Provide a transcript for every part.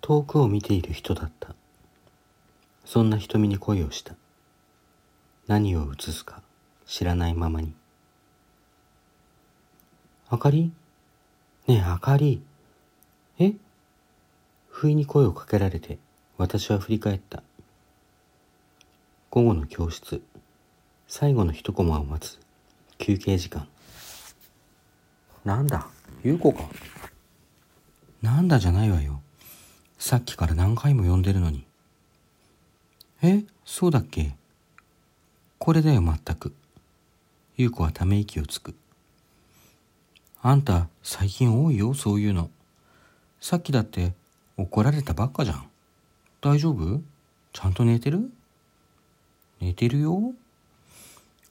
遠くを見ている人だった。そんな瞳に恋をした。何を映すか知らないままに。あかり？ねえあかり。え？不意に声をかけられて私は振り返った。午後の教室。最後の一コマを待つ。休憩時間。なんだ？優子かなんだじゃないわよさっきから何回も呼んでるのに。えそうだっけ？これだよ全く。優子はため息をつく。あんた最近多いよそういうの。さっきだって怒られたばっかじゃん。大丈夫？ちゃんと寝てる？寝てるよ。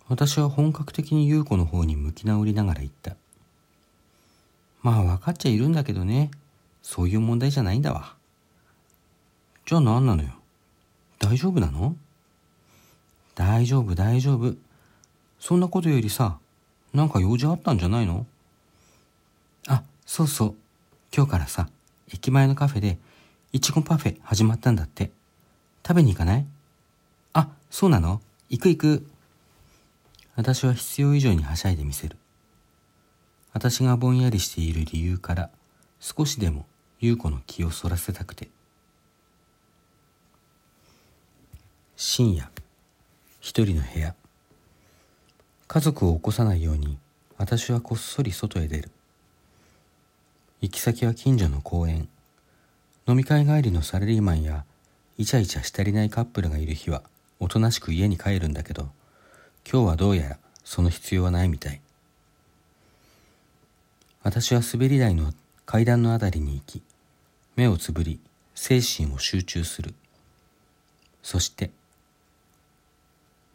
私は本格的に優子の方に向き直りながら言った。まあ分かっちゃいるんだけどね。そういう問題じゃないんだわ。じゃあ何なのよ？大丈夫なの？大丈夫大丈夫。そんなことよりさなんか用事あったんじゃないの？あそうそう。今日からさ駅前のカフェでいちごパフェ始まったんだって。食べに行かない？あそうなの？行く行く。私は必要以上にはしゃいでみせる。私がぼんやりしている理由から少しでも優子の気をそらせたくて。深夜一人の部屋。家族を起こさないように私はこっそり外へ出る。行き先は近所の公園。飲み会帰りのサラリーマンやイチャイチャしたりないカップルがいる日はおとなしく家に帰るんだけど今日はどうやらその必要はないみたい。私は滑り台の階段のあたりに行き目をつぶり精神を集中する。そして「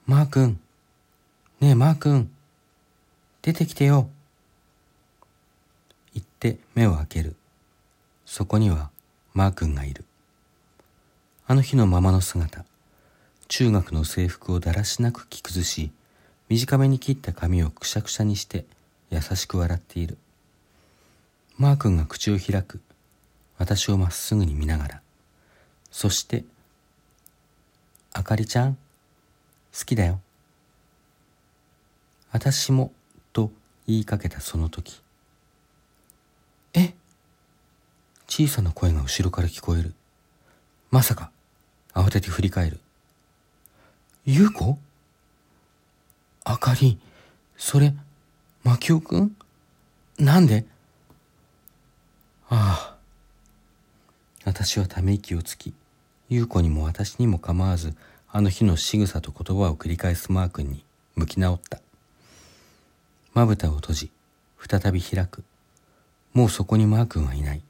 マー君。ねえマー君。出てきてよ」言って目を開ける。そこにはマー君がいる。あの日のままの姿。中学の制服をだらしなく着崩し短めに切った髪をくしゃくしゃにして優しく笑っている。マー君が口を開く。私をまっすぐに見ながら。そして「あかりちゃん。好きだよ」私もと言いかけたその時。え？小さな声が後ろから聞こえる。まさか慌てて振り返る。優子？あかりそれ牧雄くん？なんで？ああ。私はため息をつき優子にも私にも構わずあの日の仕草と言葉を繰り返すマー君に向き直った。まぶたを閉じ再び開く。もうそこにマー君はいない。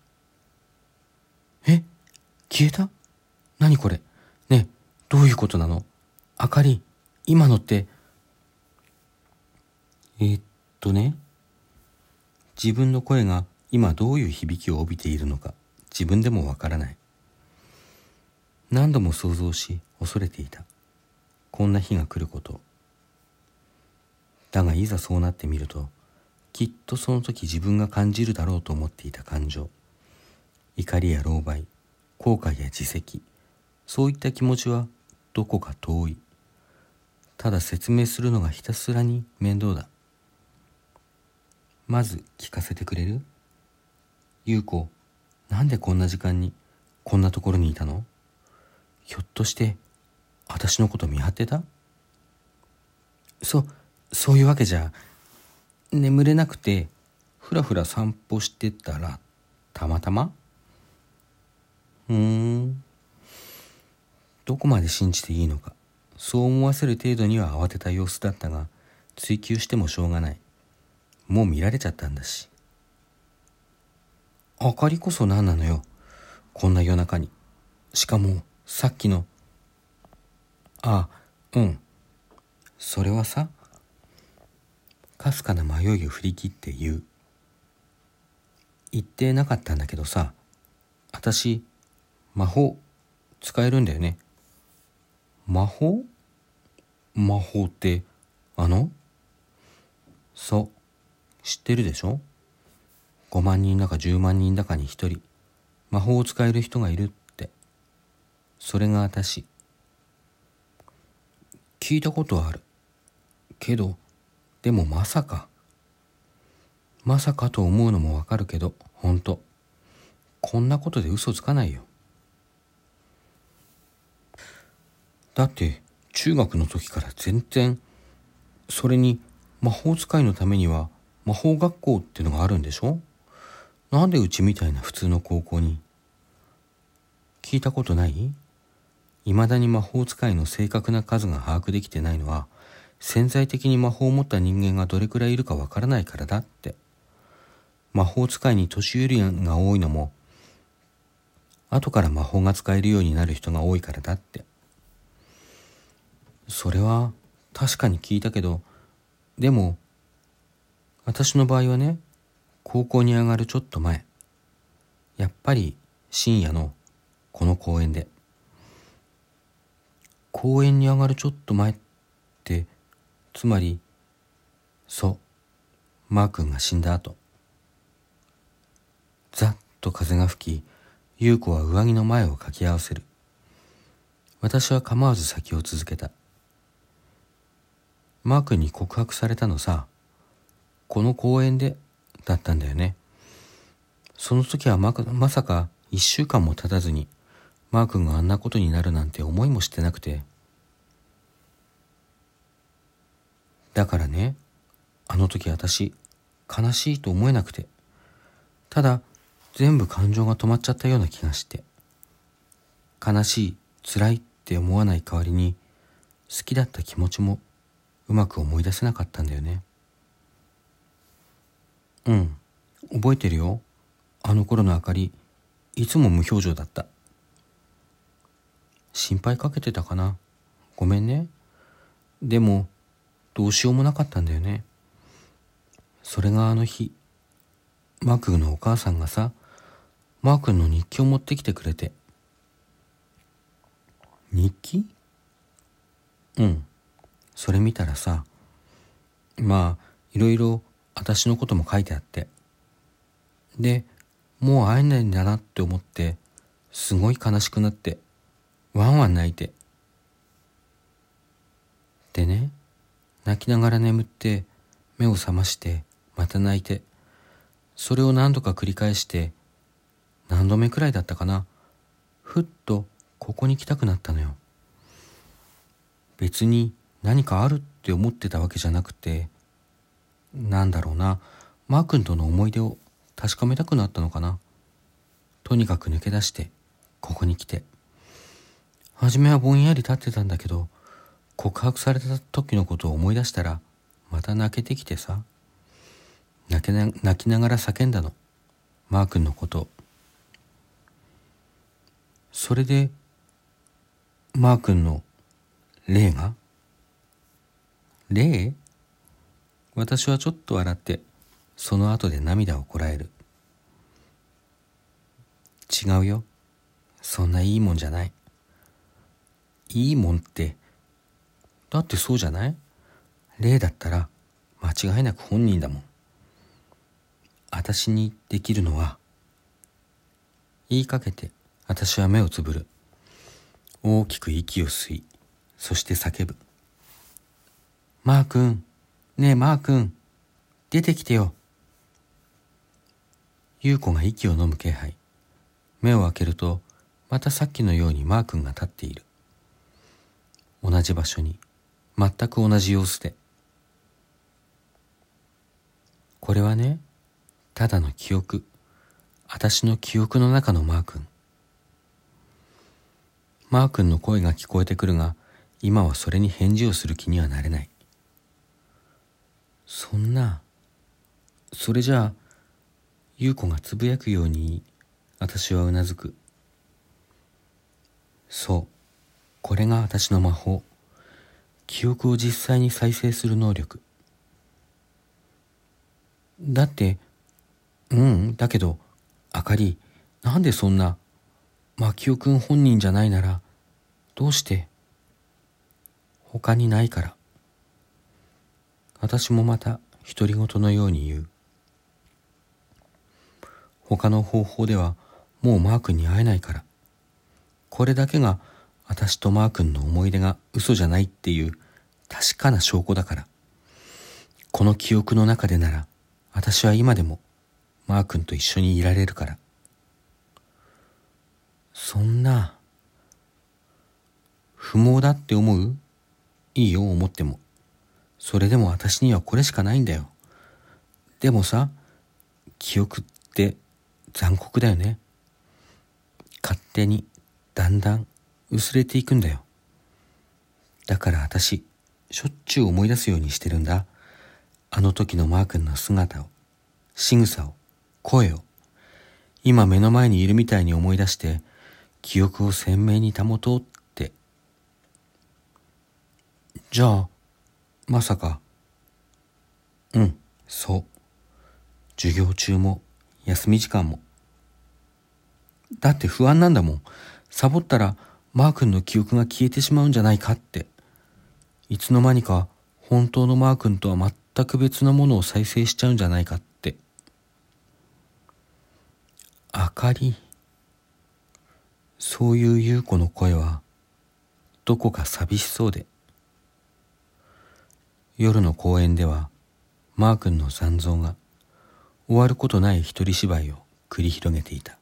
え？消えた？何これ？ねえどういうことなの？あかり今のって。えー、っとね。自分の声が今どういう響きを帯びているのか自分でもわからない。何度も想像し恐れていた。こんな日が来ること。だがいざそうなってみるときっとその時自分が感じるだろうと思っていた感情。怒りや狼狽後悔や自責そういった気持ちはどこか遠い。ただ説明するのがひたすらに面倒だ。まず聞かせてくれる？優子なんでこんな時間にこんなところにいたの？ひょっとして私のこと見張ってた？そそういうわけじゃ眠れなくてふらふら散歩してたらたまたま？ふん。どこまで信じていいのかそう思わせる程度には慌てた様子だったが追求してもしょうがない。もう見られちゃったんだし。あかりこそ何なのよこんな夜中に。しかもさっきのあうん。それはさかすかな迷いを振り切って言う。言ってなかったんだけどさ私魔法使えるんだよね。魔法？魔法ってあの？そう。知ってるでしょ？5万人だか10万人だかに1人。魔法を使える人がいるって。それが私。聞いたことある。けどでもまさか。まさかと思うのもわかるけど本当。こんなことで嘘つかないよ。だって中学の時から全然それに魔法使いのためには魔法学校ってのがあるんでしょ？なんでうちみたいな普通の高校に？聞いたことない？未だに魔法使いの正確な数が把握できてないのは潜在的に魔法を持った人間がどれくらいいるかわからないからだって。魔法使いに年寄りが多いのも後から魔法が使えるようになる人が多いからだって。それは確かに聞いたけどでも私の場合はね高校に上がるちょっと前やっぱり深夜のこの公園で公園に上がるちょっと前ってつまりそうマー君が死んだ後。ざっと風が吹き優子は上着の前をかき合わせる。私は構わず先を続けた。マー君に告白されたのさこの公園でだったんだよね。その時はままさか一週間も経たずにマー君があんなことになるなんて思いもしてなくて。だからねあの時私悲しいと思えなくて。ただ全部感情が止まっちゃったような気がして。悲しい辛いって思わない代わりに好きだった気持ちもうまく思い出せなかったんだよね。うん覚えてるよ。あの頃のあかりいつも無表情だった。心配かけてたかな。ごめんね。でもどうしようもなかったんだよね。それがあの日マー君のお母さんがさマー君の日記を持ってきてくれて。日記？うん。それ見たらさまあいろいろ私のことも書いてあって。でもう会えないんだなって思ってすごい悲しくなって。ワンワン泣いて。でね泣きながら眠って目を覚ましてまた泣いてそれを何度か繰り返して何度目くらいだったかなふっとここに来たくなったのよ。別に何かあるって思ってたわけじゃなくてなんだろうなマー君との思い出を確かめたくなったのかな。とにかく抜け出してここに来て。初めはぼんやり立ってたんだけど告白された時のことを思い出したらまた泣けてきてさ。泣けな泣きながら叫んだの。マー君のこと。それでマー君の霊が？霊？私はちょっと笑ってその後で涙をこらえる。違うよ。そんないいもんじゃない。いいもんって。だってそうじゃない？霊だったら間違いなく本人だもん。私にできるのは言いかけて私は目をつぶる。大きく息を吸いそして叫ぶ。マー君ねえマー君出てきてよ。優子が息を飲む気配。目を開けるとまたさっきのようにマー君が立っている。同じ場所に全く同じ様子で。これはねただの記憶。私の記憶の中のマー君。マー君の声が聞こえてくるが今はそれに返事をする気にはなれない。そんなそれじゃあ優子がつぶやくように私はうなずく。そう。これが私の魔法。記憶を実際に再生する能力。だってうんだけどあかりなんでそんな牧雄君本人じゃないならどうして他にないから。私もまた独り言のように言う。他の方法ではもうマー君に会えないから。これだけが私とマー君の思い出が嘘じゃないっていう確かな証拠だから。この記憶の中でなら私は今でもマー君と一緒にいられるから。そんな、不毛だって思う？いいよ思っても。それでも私にはこれしかないんだよ。でもさ、記憶って残酷だよね。勝手にだんだん薄れていくんだよ。だから私、しょっちゅう思い出すようにしてるんだ。あの時のマー君の姿を、仕草を、声を、今目の前にいるみたいに思い出して、記憶を鮮明に保とうって。じゃあ、まさか。うん、そう。授業中も、休み時間も。だって不安なんだもん。サボったら、マー君の記憶が消えてしまうんじゃないかって。いつの間にか、本当のマー君とは全く別のものを再生しちゃうんじゃないかって。あかり。そういう優子の声は、どこか寂しそうで。夜の公園では、マー君の残像が、終わることない一人芝居を繰り広げていた。